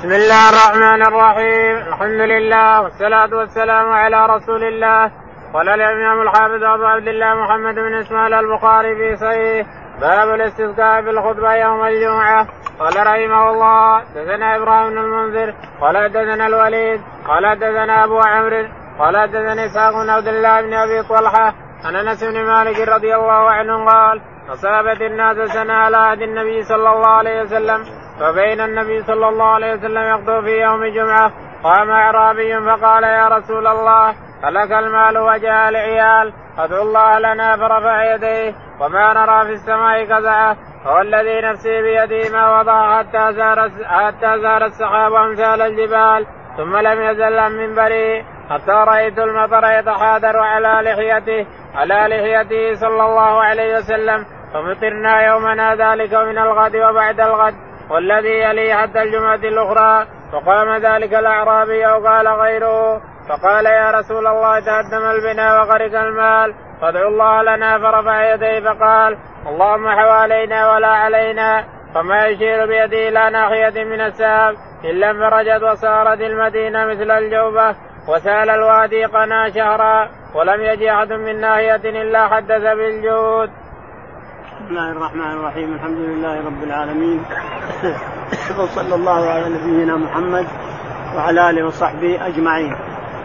بسم الله الرحمن الرحيم. الحمد لله والصلاة والسلام على رسول الله. قال الإمام الحافظ أبو عبد الله محمد بن إسماعيل البخاري في صحيح. باب الاستسقاء في الخطبة يوم الجمعة. قال رحمه الله حدثنا إبراهيم بن المنذر. قال حدثنا الوليد. قال حدثنا أبو عمرو. قال حدثني إسحاق بن عبد الله بن أبي طلحة. عن أنس بن مالك رضي الله عنه قال أصابت الناس سنة على عهد النبي صلى الله عليه وسلم. فبين النبي صلى الله عليه وسلم يخطب في يوم جمعة قام أعرابي فقال يا رسول الله هلك المال وجاء العيال ادعو الله لنا فرفع يديه وما نرى في السماء كزعة هو الذي نفسي بيده ما وضع حتى زار حتى زار السحاب امثال الجبال ثم لم يزل عن منبري حتى رأيت المطر يتحادر على لحيته على لحيته صلى الله عليه وسلم فمطرنا يومنا ذلك من الغد وبعد الغد. والذي يلي حتى الجمعة الأخرى فقام ذلك الأعرابي أو قال غيره فقال يا رسول الله تهدم البناء وغرق المال فادعوا الله لنا فرفع يديه فقال اللهم حوالينا ولا علينا فما يشير بيده إلى ناحيه من الساب إلا انفرجت وصارت المدينة مثل الجوبة وسأل الوادي قنا شهرا ولم يجي أحد من ناحية إلا حدث بالجود. بسم الله الرحمن الرحيم. الحمد لله رب العالمين. وصلى الله على نبينا محمد وعلى آله وصحبه أجمعين.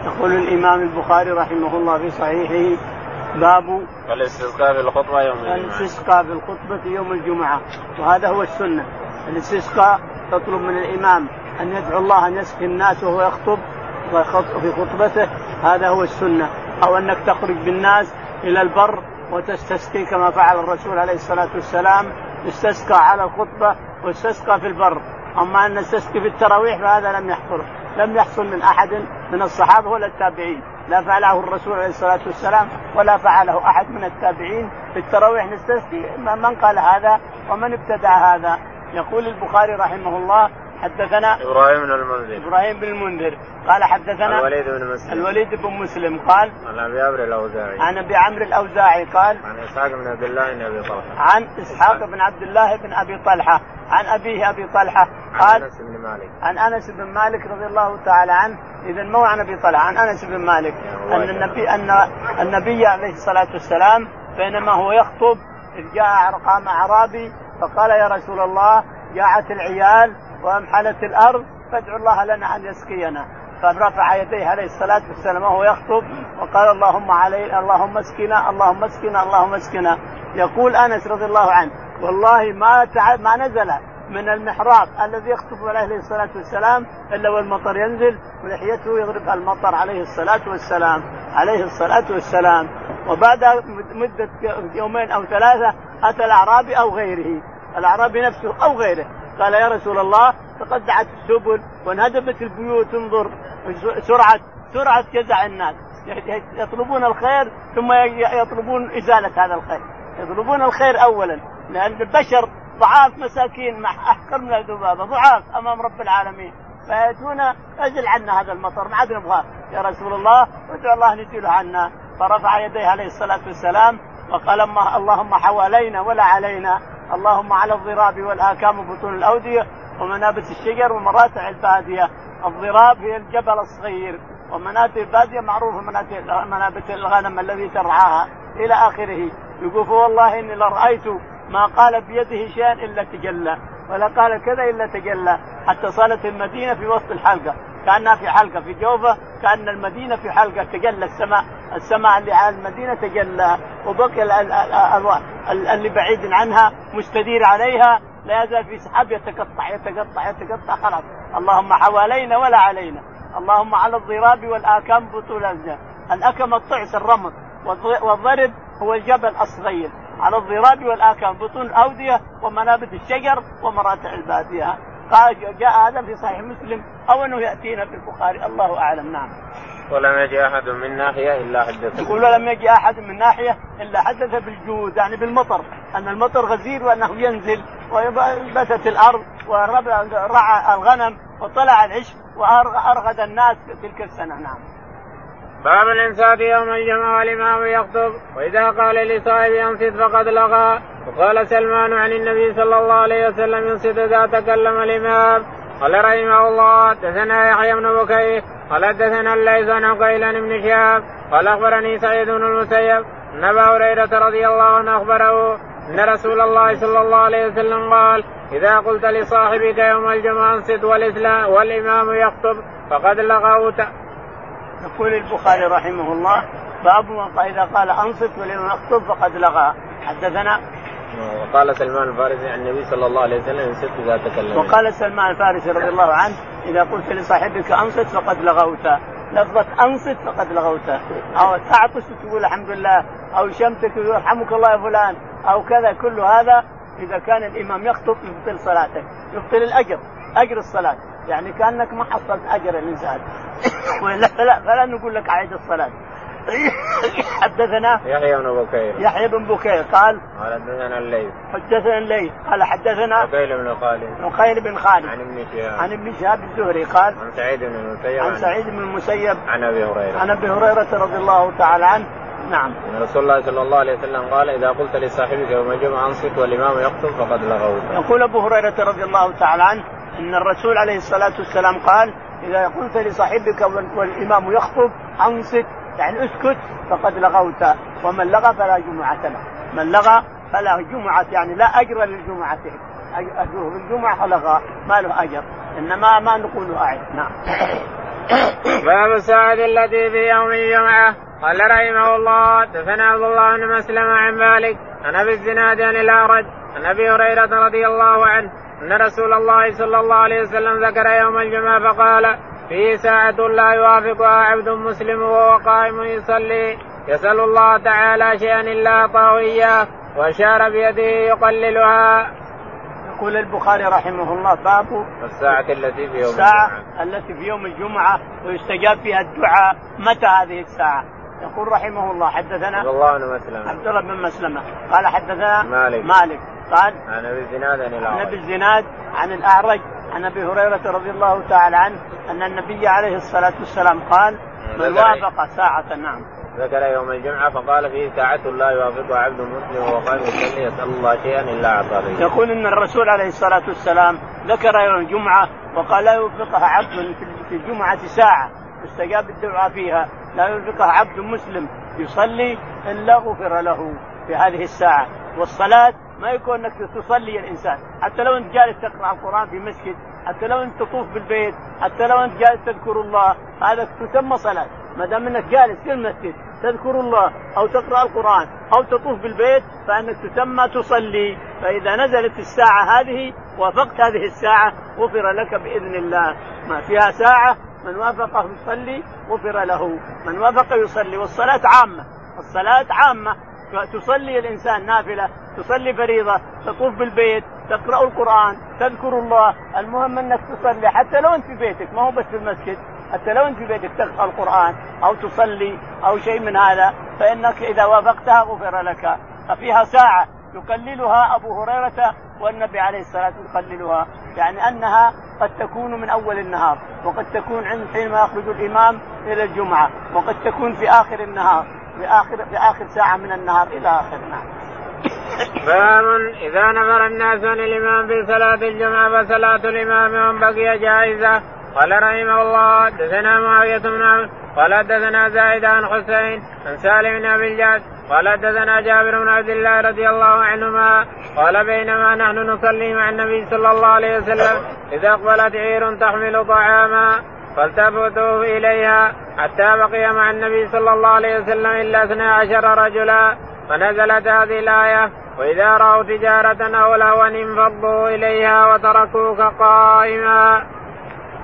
يقول الإمام البخاري رحمه الله في صحيحه باب الاستسقاء في الخطبه يوم الجمعة. الاستسقاء في الخطبه يوم الجمعة. وهذا هو السنة. الاستسقاء تطلب من الإمام أن يدعو الله أن يسقي الناس وهو يخطب في خطبته. هذا هو السنة. أو أنك تخرج بالناس إلى البر وتستسقي كما فعل الرسول عليه الصلاة والسلام. استسقى على الخطبة واستسقى في البر. أما أن نستسقي في التراويح فهذا لم يحصل لم يحصل من أحد من الصحابة ولا التابعين. لا فعله الرسول عليه الصلاة والسلام ولا فعله أحد من التابعين. في التراويح نستسقي من قال هذا ومن ابتدع هذا. يقول البخاري رحمه الله حدثنا إبراهيم بن المنذر. إبراهيم بن المنذر. قال حدثنا الوليد بن مسلم. الوليد بن مسلم. قال عن أبي عمرو الأوزاعي. عن أبي عمرو الأوزاعي قال عن إسحاق بن عبد الله بن أبي طلحة. عن إسحاق بن عبد الله بن أبي طلحة. عن أبيه أبي طلحة. قال عن أنس بن مالك. عن أنس بن مالك رضي الله تعالى عنه. اذا مو عن أبي طلحة عن أنس بن مالك. أن النبي أن النبي عليه الصلاة والسلام بينما هو يخطب إذ جاء قام أعرابي فقال يا رسول الله جاعت العيال وامحلت الأرض فادعوا الله لنا أن يسقينا. فرفع يديه عليه الصلاة والسلام وهو يخطب وقال اللهم علي اللهم اسقنا اللهم اسقنا اللهم اسقنا. يقول أنس رضي الله عنه والله ما. ما نزل من المحراب الذي يخطب عليه الصلاة والسلام إلا والمطر ينزل ولحيته يضرب المطر عليه الصلاة والسلام عليه الصلاة والسلام. وبعد مدة يومين أو ثلاثة أتى الأعرابي أو غيره الأعرابي نفسه أو غيره. قال يا رسول الله تقطعت السبل وانهدمت البيوت انظر. سرعه سرعة جزع الناس. يطلبون الخير ثم يطلبون إزالة هذا الخير. يطلبون الخير اولا لأن البشر ضعاف مساكين مع أحقر من الذبابة ضعاف أمام رب العالمين. فيأتون ازل عنا هذا المطر ما عاد نبغاه. يا رسول الله ادعو الله أن يزيله عنا. فرفع يديه عليه الصلاة والسلام وقال اللهم حوالينا ولا علينا. اللهم على الضراب والآكام وبطون الأودية ومنابت الشجر ومراتع البادية. الضراب هي الجبل الصغير ومنابت البادية معروفة منابت الغنم الذي ترعاها. إلى آخره. يقول والله إني لرأيت ما قال بيده شيئا إلا تجلى. ولا قال كذا إلا تجلى. حتى صارت المدينة في وسط الحلقة. كأنها في حلقة في جوفة. كأن المدينة في حلقة تجلى. السماء السماء اللي على المدينة تجلى. وبقي اللي بعيد عنها مستدير عليها لا يزال في سحاب يتقطع يتقطع يتقطع خلاص. اللهم حوالينا ولا علينا. اللهم على الضراب والآكام بطول الجنة الأكم الطعس الرمل والضرب هو الجبل الصغير. على الضراب والآكام بطون الأودية ومنابت الشجر ومراتع البادية. قال جاء هذا في صحيح مسلم أو أنه يأتينا في البخاري الله أعلم نعم. ولم يجي أحد من ناحية إلا حدث يقول ولم يجي أحد من ناحية إلا حدث بالجود يعني بالمطر أن المطر غزير وأنه ينزل وبثت الأرض ورعى الغنم وطلع العشب وارغد الناس تلك السنة نعم. باب الإنصات يوم الجمعة والإمام يخطب وإذا قال لصاحب انصت فقد لغى وقال سلمان عن النبي صلى الله عليه وسلم ينصت إذا تكلم الإمام. قال رحمه الله حدثنا يحيى بن بكير. قال حدثنا الليث عن عقيل بن شهاب. قال أخبرني سعيد بن المسيب أن أبا هريرة رضي الله عنه أخبره أن رسول الله صلى الله عليه وسلم قال إذا قلت لصاحبك يوم الجمعة انصت والاسلام والإمام يخطب فقد لغوت. يقول البخاري رحمه الله باب إذا قال أنصت والإمام يخطب فقد لغى. حدثنا وقال سلمان الفارسي عن النبي صلى الله عليه وسلم انصت إذا تكلم. وقال سلمان الفارسي رضي الله عنه إذا قلت لصاحبك أنصت فقد لغوت. لفظة أنصت فقد لغوت. أو تعطس تقول الحمد لله أو شمتك يرحمك الله يا فلان أو كذا. كل هذا إذا كان الإمام يخطب يبطل صلاتك يبطل الأجر أجر الصلاة. يعني كأنك ما حصلت أجر الانسان فلا فلا نقول لك عيد الصلاة. حدثنا يحيى بن بكير. يحيى بن بكير قال قال حدثنا الليث. حدثنا الليث. قال حدثنا عقيل بن خالد. عقيل بن خالد. عن ابن شهاب. عن ابن شهاب الزهري قال عن سعيد بن المسيب. عن سعيد بن المسيب. عن أبي هريرة. عن أبي هريرة رضي الله تعالى عنه. نعم. إن رسول الله صلى الله عليه وسلم قال إذا قلت لصاحبك يوم الجمعة أنصت والإمام يخطب فقد لغوت. يقول أبو هريرة رضي الله تعالى عنه أن الرسول عليه الصلاة والسلام قال إذا قلت لصاحبك والإمام يخطب أنصت يعني اسكت فقد لغوت. ومن لغى فلا جمعة له. من لغى فلا جمعة يعني لا أجر للجمعة. أجره بالجمعة لغى ما له أجر. إنما ما نقول أعد. نعم. باب الساعة التي في يوم الجمعة. قال رحمه الله دفن عبد الله بن مسلم عن مالك عن أبي الزناد عن الأعرج عن أبي هريرة رضي الله عنه أن رسول الله صلى الله عليه وسلم ذكر يوم الجمعة فقال فيه ساعة لا يوافقها عبد مسلم وهو قائم يصلي يسأل الله تعالى شيئا إلا أعطاه إياه وأشار بيده يقللها. يقول البخاري رحمه الله باب الساعة التي في يوم الساعة الجمعة. التي في يوم الجمعة ويستجاب فيها الدعاء متى هذه الساعة؟ يقول رحمه الله حدثنا عبد الله بن مسلمة عبد الله بن مسلمة قال حدثنا مالك مالك قال عن أبي الزناد عن الأعرج. عن أبي الزناد عن الأعرج عن أبي هريرة رضي الله تعالى عنه أن النبي عليه الصلاة والسلام قال من وافق ساعة نعم. ذكر يوم الجمعة فقال فيه ساعة لا يوافقها عبد مسلم وهو قائم يصلي يسأل الله شيئا إلا أعطاه. يقول إن الرسول عليه الصلاة والسلام ذكر يوم الجمعة وقال لا يوفقها عبد في الجمعة ساعة. يستجاب الدعاء فيها لا يوفقها عبد مسلم يصلي إلا غفر له في هذه الساعة. والصلاة ما يكون انك تصلي الانسان. حتى لو انت جالس تقرأ القرآن في مسجد حتى لو انت تطوف بالبيت حتى لو انت جالس تذكر الله هذا تسمى صلاة. ما دام انك جالس في المسجد تذكر الله أو تقرأ القرآن أو تطوف بالبيت فإنك تسمى تصلي. فإذا نزلت الساعة هذه وافقت هذه الساعة غفر لك بإذن الله. ما فيها ساعة من وافقه يصلي غفر له. من وافق يصلي والصلاة عامة. الصلاة عامة. تصلي الإنسان نافلة تصلي فريضة تطوف بالبيت تقرأ القرآن تذكر الله. المهم أنك تصلي. حتى لو أنت في بيتك ما هو بس في المسجد حتى لو أنت في بيتك تقرأ القرآن أو تصلي أو شيء من هذا فإنك إذا وافقتها غفر لك. ففيها ساعة يقللها أبو هريرة والنبي عليه الصلاة والسلام يقللها. يعني أنها قد تكون من أول النهار وقد تكون عند حينما يخرج الإمام إلى الجمعة وقد تكون في آخر النهار. في اخر في اخر ساعة من النهار إلى آخر نعم. باب إذا نفر الناس عن الامام في صلاة الجمعة فصلاة الإمام بقي جائزة قال رحمه الله حدثنا معاوية بن قال حدثنا زايد عن حسين عن سالم بن أبي الجعد قال حدثنا جابر بن عبد الله رضي الله عنهما قال بينما نحن نصلي مع النبي صلى الله عليه وسلم إذا أقبلت عير تحمل طعاما فالتفتوا إليها حتى بقي مع النبي صلى الله عليه وسلم إلا اثنا عشر رجلا فنزلت هذه الآية وإذا رأوا تجارة أو لهوا انفضوا إليها وتركوك قائما.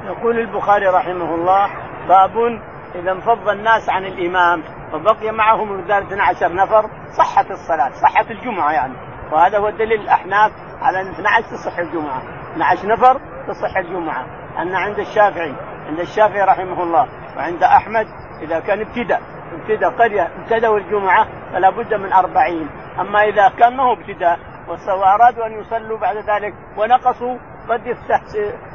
يقول البخاري رحمه الله باب إذا انفض الناس عن الإمام وبقي معهم رجال 12 نفر صحت الصلاة صحت الجمعة يعني وهذا هو دليل الأحناف على إن 12 تصح الجمعة 12 نفر تصح الجمعة أن عند الشافعي عند الشافعي رحمه الله وعند أحمد إذا كان ابتداء ابتداء قريه ابتدأوا الجمعة فلا بد من أربعين. أما إذا كان ما هو ابتداء وأرادوا أن يصلوا بعد ذلك ونقصوا قد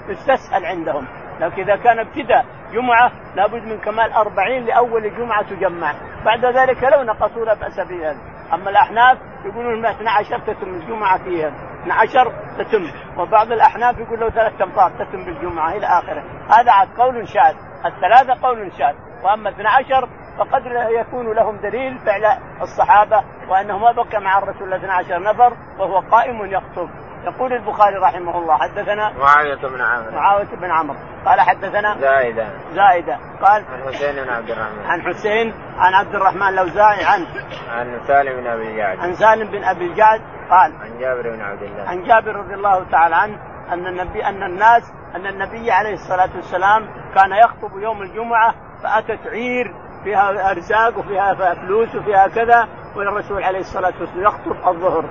يستسهل عندهم. لكن إذا كان ابتداء جمعة لابد من كمال أربعين لأول جمعة تجمع. بعد ذلك لو نقصوا لا بأس بذلك. أما الأحناف يقولون 12 تتم الجمعة فيها. 12 تتم. وبعض الأحناف يقول له ثلاث أمطار تتم بالجمعة إلى آخره. هذا عاد قول شاذ. الثلاثة قول شاذ. وأما 12 فقد يكون لهم دليل فعل الصحابة وانه ما بقى مع الرسول 12 نفر وهو قائم يخطب. يقول البخاري رحمه الله حدثنا معاوية بن عمرو. معاوية بن عمرو. قال حدثنا زائدة زائدة قال عن حسين بن عبد الرحمن. عن حسين عن عبد الرحمن لوزاعي عن عن سالم بن أبي الجعد عن سالم بن أبي الجعد قال عن جابر بن عبد الله. عن جابر رضي الله تعالى عنه أن النبي أن الناس أن النبي عليه الصلاة والسلام كان يخطب يوم الجمعة فأتت عير فيها أرزاق وفيها فلوس وفيها كذا والرسول عليه الصلاة والسلام يخطب الظهر.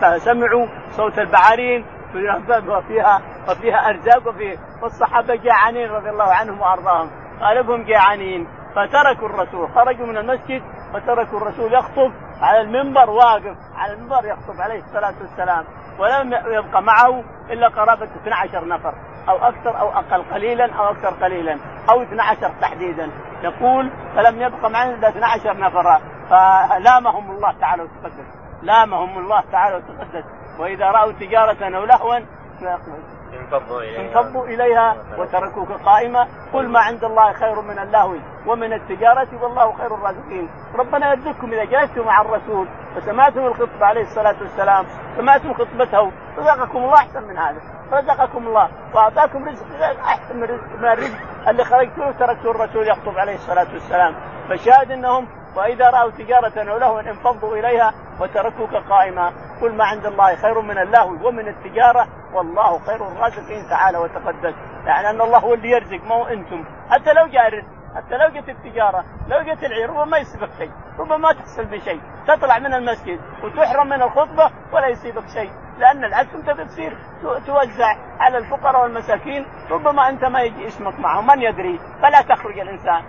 فسمعوا صوت البعارين وفيها وفيها أرزاق وفي والصحابة جاعانين رضي الله عنهم وأرضاهم. غالبهم جاعانين. فتركوا الرسول. خرجوا من المسجد وتركوا الرسول يخطب على المنبر واقف على المنبر يخطب عليه الصلاة والسلام ولم يبقى معه إلا قرابة 12 نفر أو أكثر أو أقل قليلا أو أكثر قليلا أو 12 تحديدا. يقول فلم يبقى معه إلا 12 نفرا. فلامهم الله تعالى وتقدس لامهم الله تعالى وتقدس. وإذا رأوا تجارة أو لهوا انفضوا إليها. انفضوا إليها وتركوك قائمة. قل ما عند الله خير من اللهو ومن التجارة والله خير الرازقين. ربنا يرزقكم إذا جلستم مع الرسول وسمعتم الخطبة عليه الصلاة والسلام. سمعتم خطبته. رزقكم الله أحسن من هذا. رزقكم الله وأعطاكم رزق أحسن من الرزق من الرزق اللي خرجتوه وتركتوا الرسول يخطب عليه الصلاة والسلام. فشاهد أنهم وإذا رأوا تجارة أو لهوا انفضوا إليها وتركوك قائما قل ما عند الله خير من اللهو ومن التجارة والله خير الرازقين تعالى وتقدس. يعني أن الله هو اللي يرزق ما هو أنتم. حتى لو جاء حتى لو جت التجارة لو جت العير ربما ما يصيبك شيء ربما ما تحصل بشيء. تطلع من المسجد وتحرم من الخطبة ولا يصيبك شيء. لأن العكس أنت بتصير توزع على الفقراء والمساكين ربما أنت ما يجي اسمك معهم من يدري؟ فلا تخرج الإنسان.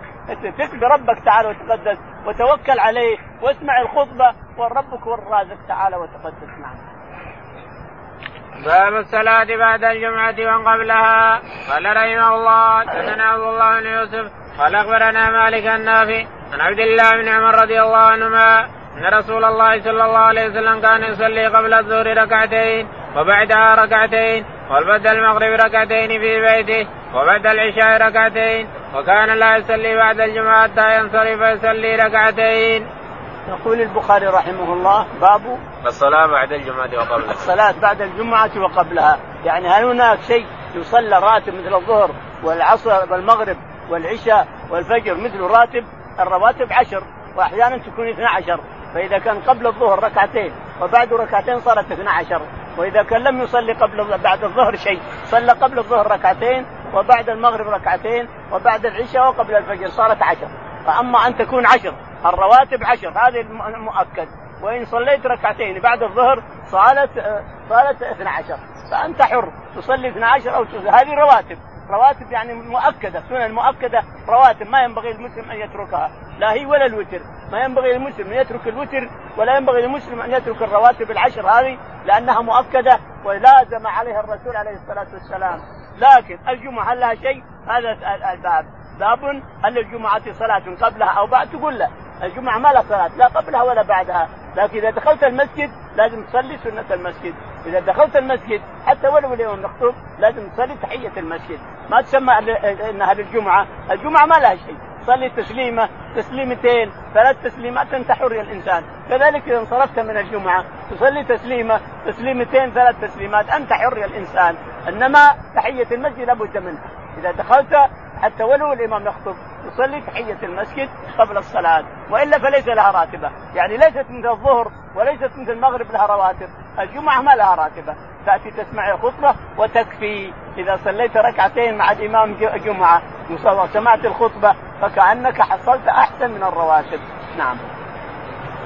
ثق بربك تعالى وتقدس وتوكل عليه واسمع الخطبة وربك هو الرازق تعالى وتقدس نعم. باب الصلاة بعد الجمعة وقبلها قال رحمه الله حدثنا عبد الله بن يوسف قال أخبرنا مالك النافي عن عبد الله بن عمر رضي الله عنهما أن رسول الله صلى الله عليه وسلم كان يصلي قبل الظهر ركعتين وبعدها ركعتين وبعد المغرب ركعتين في بيته وبعد العشاء ركعتين وكان لا يصلي بعد الجمعة حتى ينصرف يصلي ركعتين. يقول البخاري رحمه الله باب الصلاة بعد الجمعة وقبلها. الصلاة بعد الجمعة وقبلها، يعني هل هناك شيء يصلى راتب مثل الظهر والعصر والمغرب والعشاء والفجر مثل راتب؟ الرواتب عشر وأحيانا تكون 12 فإذا كان قبل الظهر ركعتين وبعد ركعتين صارت 12 وإذا كان لم يصلي قبل بعد الظهر شيء صلى قبل الظهر ركعتين وبعد المغرب ركعتين وبعد العشاء وقبل الفجر صارت عشر. فأما أن تكون عشر الرواتب عشر هذه المؤكد. وإن صليت ركعتين بعد الظهر صارت صارت 12 فأنت حر تصلي 12 أو تصلي. هذه رواتب. رواتب يعني مؤكدة سنن مؤكده رواتب. ما ينبغي المسلم أن يتركها. لا هي ولا الوتر. ما ينبغي للمسلم أن يترك الوتر ولا ينبغي للمسلم أن يترك الرواتب العشر هذه لأنها مؤكدة ولازم عليها الرسول عليه الصلاة والسلام. لكن الجمعة هل لها شيء؟ هذا الباب. باب هل الجمعه صلاة قبلها أو بعد؟ تقول لا. الجمعة ما لها صلاة لا قبلها ولا بعدها. لكن إذا دخلت المسجد لازم تصلي سنة المسجد. إذا دخلت المسجد حتى ولو اليوم نخطب لازم تصلي تحية المسجد. ما تسمى انها للجمعه الجمعة. ما لها شيء. تصلي تسليمة تسليمتين ثلاث تسليمات انت حر يا الإنسان. كذلك إذا انصرفت من الجمعة تصلي تسليمة تسليمتين ثلاث تسليمات أنت حر يا الإنسان. إنما تحية المسجد لابد منها. إذا دخلت حتى ولو الإمام يخطب تصلي تحيه المسجد قبل الصلاة وإلا فليس لها راتبة. يعني ليست مثل الظهر وليست مثل المغرب لها رواتب. الجمعة ما لها راتبة. تأتي تسمع الخطبة وتكفي. إذا صليت ركعتين مع الإمام جمعة وسمعت الخطبة فكأنك حصلت أحسن من الرواتب. نعم.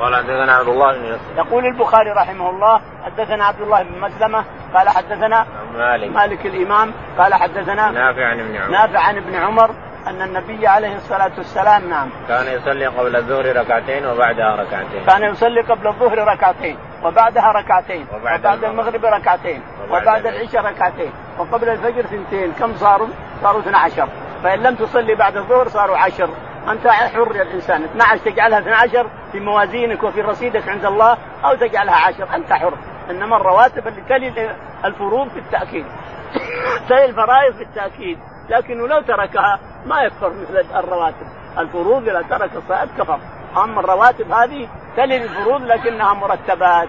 قال حدثنا عبد الله بن يوسف. يقول البخاري رحمه الله حدثنا عبد الله بن مسلمة قال حدثنا مالك. مالك الإمام قال حدثنا نافع عن ابن عمر. نافع عن ابن عمر أن النبي عليه الصلاة والسلام نعم. كان يصلي قبل الظهر ركعتين وبعدها ركعتين. كان يصلي قبل الظهر ركعتين وبعدها ركعتين وبعد وبعد المغرب. ركعتين وبعد وبعد العشاء. ركعتين وقبل الفجر ثنتين. كم صاروا؟ صاروا 12 فإن لم تصلي بعد الظهر صاروا عشر. أنت حر يا الإنسان. 12 تجعلها 12 في موازينك وفي رصيدك عند الله أو تجعلها عشر. أنت حر. إنما الرواتب اللي تلي الفروض بالتاكيد تلي الفرائض بالتاكيد لكنه لو تركها ما يكفر مثل الرواتب. الفروض إذا ترك الصلاه كفر. أما الرواتب هذه تلي الفروض لكنها مرتبات.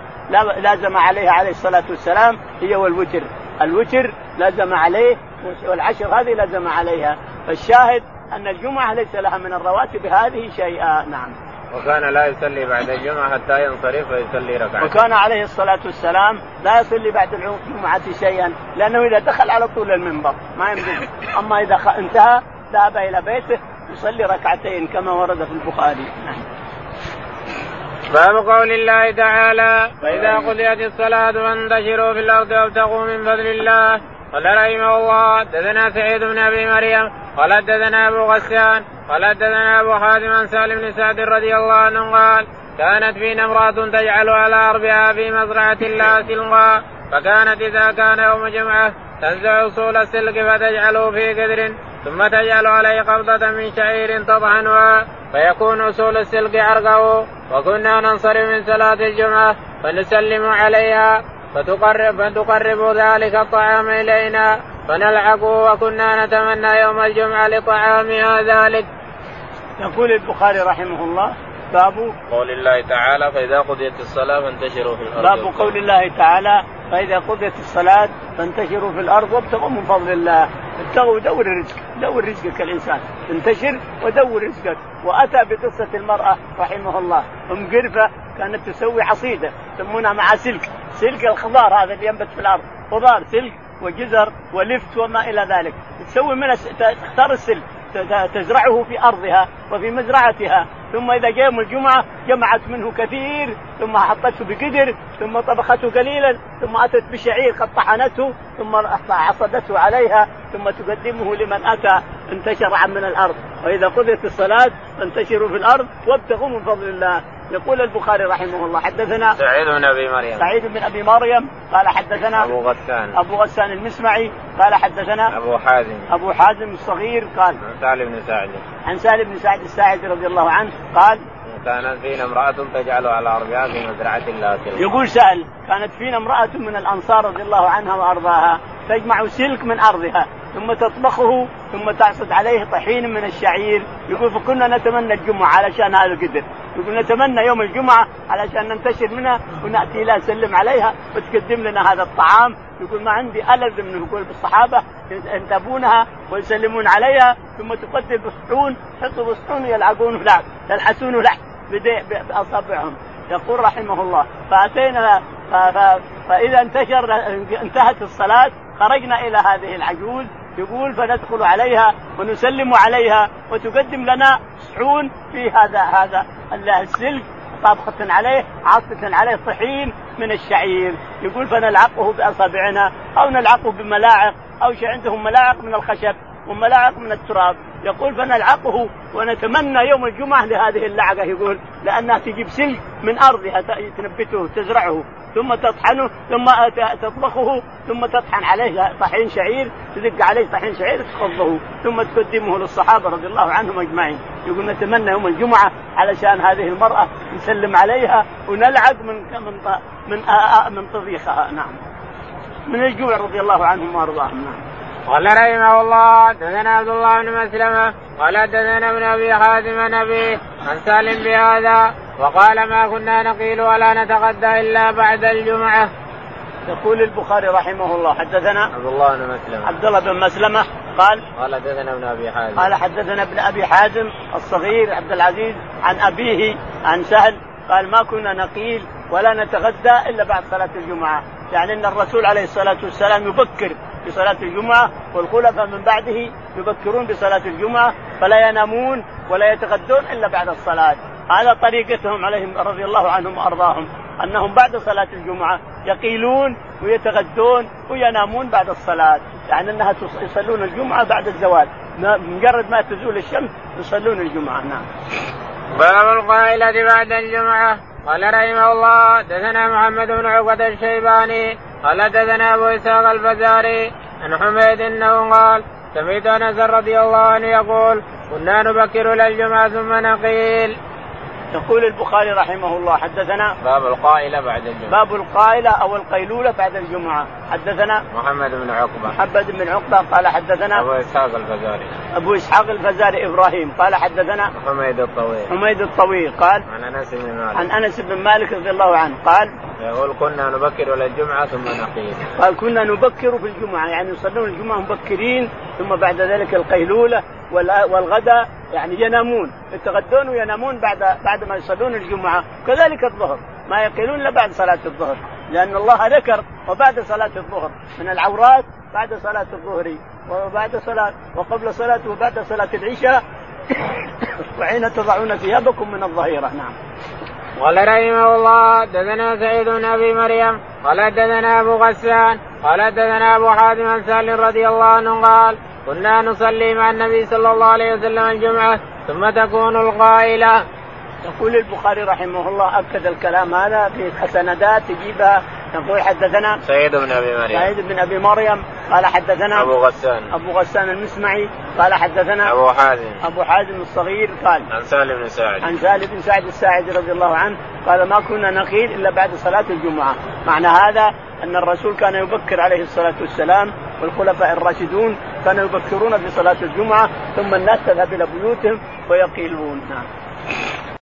لازم عليها عليه الصلاة والسلام هي والوتر. الوتر لازم عليه والعشر هذه لازم عليها. فالشاهد أن الجمعة ليس لها من الرواتب هذه شيئا. نعم. وكان لا يصلي بعد الجمعة حتى ينصرف ويصلي ركعتين. وكان عليه الصلاة والسلام لا يصلي بعد الجمعة شيئا لأنه إذا دخل على طول المنبر ما يمكن أما إذا انتهى ذهب إلى بيته يصلي ركعتين كما ورد في البخاري. باب قول الله تعالى فإذا قضيت الصلاة فانتشروا في الأرض وابتغوا من فضل الله قال رحمه الله حدثنا سعيد بن أبي مريم قال حدثنا أبو غسان قال حدثنا أبو حازم عن سالم بن سعد رضي الله عنه قال كانت فينا امرأة تجعل على أربها في مزرعة لا سلغا فكانت إذا كان يوم جمعة تنزع أصول السلك فتجعله في قدر ثم تجعل عليه قبضة من شعير تطحنها فيكون أصول السلك عرقه. وكنا ننصرف من صلاة الجمعة فنسلم عليها فتقرب فتقرب ذلك الطعام إلينا. فنلعقه وكنا نتمنى يوم الجمعة لطعامها ذلك. يقول البخاري رحمه الله باب قول الله تعالى فإذا قضيت الصلاة فانتشروا في الأرض باب قول الله تعالى فإذا قضيت الصلاة فانتشروا في الأرض وابتغوا من فضل الله. ابتغوا دور الرزق دور رزقك الإنسان. انتشر ودور رزقك. وأتى بقصة المرأة رحمه الله. أم قرفة كانت تسوي عصيدة يسمونها مع سلك. سلك الخضار هذا اللي ينبت في الأرض. خضار سلك. وجزر ولفت وما إلى ذلك. تسوي من تختار السلك تزرعه في أرضها وفي مزرعتها. ثم إذا جاء يوم الجمعة جمعت منه كثير. ثم حطته بقدر. ثم طبخته قليلا. ثم أتت بشعير قد طحنته. ثم عصدته عليها. ثم تقدمه لمن أتى انتشر من الأرض. وإذا قضيت الصلاة فانتشروا في الأرض وابتغوا من فضل الله. يقول البخاري رحمه الله حدثنا سعيد بن أبي مريم. سعيد بن أبي مريم قال حدثنا أبو غسان. أبو غسان المسمعي قال حدثنا أبو حازم. أبو حازم الصغير قال عن سالم بن سعد. عن سالم بن سعد الساعدي رضي الله عنه قال كانت فينا امرأة تجعل على أرضها في مزرعة لا سلك. يقول سأل كانت فينا امرأة من الأنصار رضي الله عنها وأرضاها تجمع سلك من أرضها ثم تطبخه ثم تعصد عليه طحين من الشعير يقول فكنا نتمنى الجمعة علشان هذا القدر. يقول نتمنى يوم الجمعة علشان ننتشر منها ونأتي لها نسلم عليها وتقدم لنا هذا الطعام. يقول ما عندي ألذ من يقول بالصحابة ينتبونها ويسلمون عليها ثم تقدم بصحون يحطوا بصحون يلعقون لعب يلحسون لحم بأصابعهم. يقول رحمه الله فأتينا فإذا انتشر انتهت الصلاة خرجنا إلى هذه العجوز. يقول فندخل عليها ونسلم عليها وتقدم لنا صحون في هذا هذا السلك طابخة عليه عاصفة عليه طحين من الشعير. يقول فنلعقه بأصابعنا أو نلعقه بملاعق أو شيء عندهم ملاعق من الخشب وملاعق من التراب. يقول فنلعقه ونتمنى يوم الجمعة لهذه اللعقة يقول لأنها تجيب سلك من أرضها تنبته تزرعه. ثم تطحنه ثم تطبخه ثم تطحن عليه طحين شعير تدق عليه طحين شعير تخضه ثم تقدمه للصحابة رضي الله عنهم أجمعين. يقول نتمنى يوم الجمعة علشان هذه المرأة نسلم عليها ونلعق من من من من طبيخها نعم. من الجوع رضي الله عنهم وأرضاهم. نعم. قال رحمه الله حدثنا عبد الله بن مسلمة قال حدثنا ابن أبي حازم نبي عن سالم بهذا وقال ما كنا نقيل ولا نتغدى إلا بعد الجمعة. يقول البخاري رحمه الله حدثنا عبد الله بن مسلمة. عبد الله بن مسلمة قال قال حدثنا ابن أبي حازم. قال حدثنا ابن أبي حازم الصغير عبد العزيز عن أبيه عن سهل قال ما كنا نقيل ولا نتغدى إلا بعد صلاة الجمعة. يعني إن الرسول عليه الصلاة والسلام يبكر بصلاة الجمعة والخلفاء من بعده يبكرون بصلاة الجمعة فلا ينامون ولا يتغدون إلا بعد الصلاة. هذا طريقتهم عليهم رضي الله عنهم وأرضاهم أنهم بعد صلاة الجمعة يقيلون ويتغدون وينامون بعد الصلاة يعني أنها يصلون الجمعة بعد الزوال. مجرد ما تزول الشمس يصلون الجمعة نعم. باب القائلة بعد الجمعة. قال رحمه الله دثنا محمد بن عقبة الشيباني قال دثنا أبو إسحاق الفزاري عن حميد إنه قال سمعت أنس رضي الله عنه يقول كنا نبكر إلى الجمعة ثم نقيل. يقول البخاري رحمه الله حدثنا باب القائلة بعد الجمعة. باب القائلة أو القيلولة بعد الجمعة. حدثنا محمد بن عقبة. محمد بن عقبة قال حدثنا أبو إسحاق الفزاري. أبو إسحاق الفزاري إبراهيم قال حدثنا حميد الطويل. حميد الطويل قال عن أنس بن مالك. عن أنس بن مالك رضي الله عنه قال يقول كنا نبكر إلى الجمعة ثم نقيل قال كنا نبكر في الجمعة يعني يصلون الجمعة مبكرين ثم بعد ذلك القيلولة والغداء يعني ينامون يتغدون وينامون بعد بعد ما يصلون الجمعة. كذلك الظهر ما يقيلون إلا بعد صلاة الظهر. لأن الله ذكر وبعد صلاة الظهر من العورات بعد صلاة الظهر وبعد صلاة وقبل صلاة وبعد صلاة العشاء. وحين تضعون ثيابكم من الظهيرة. نعم. قال رحمه الله دثنا سعيد بن أبي مريم. قال دثنا أبو غسان. قال دثنا أبو حاتم عن سالم رضي الله عنه قال كنا نصلي مع النبي صلى الله عليه وسلم الجمعة ثم تكون القائلة. يقول البخاري رحمه الله أكد الكلام هذا في سندات تجيبها. يقول حدثنا سعيد بن أبي مريم. سعيد بن أبي مريم. قال حدثنا أبو غسان. أبو غسان المسمعي. قال حدثنا أبو حازم. أبو حازم الصغير. قال عن سالم بن سعد. عن سالم بن سعد الساعدي رضي الله عنه. قال ما كنا نقيل إلا بعد صلاة الجمعة. معنى هذا أن الرسول كان يبكر عليه الصلاة والسلام. والخلفاء الراشدون كانوا يبكرون في صلاة الجمعة ثم الناس تذهب إلى بيوتهم ويقيلون. نعم.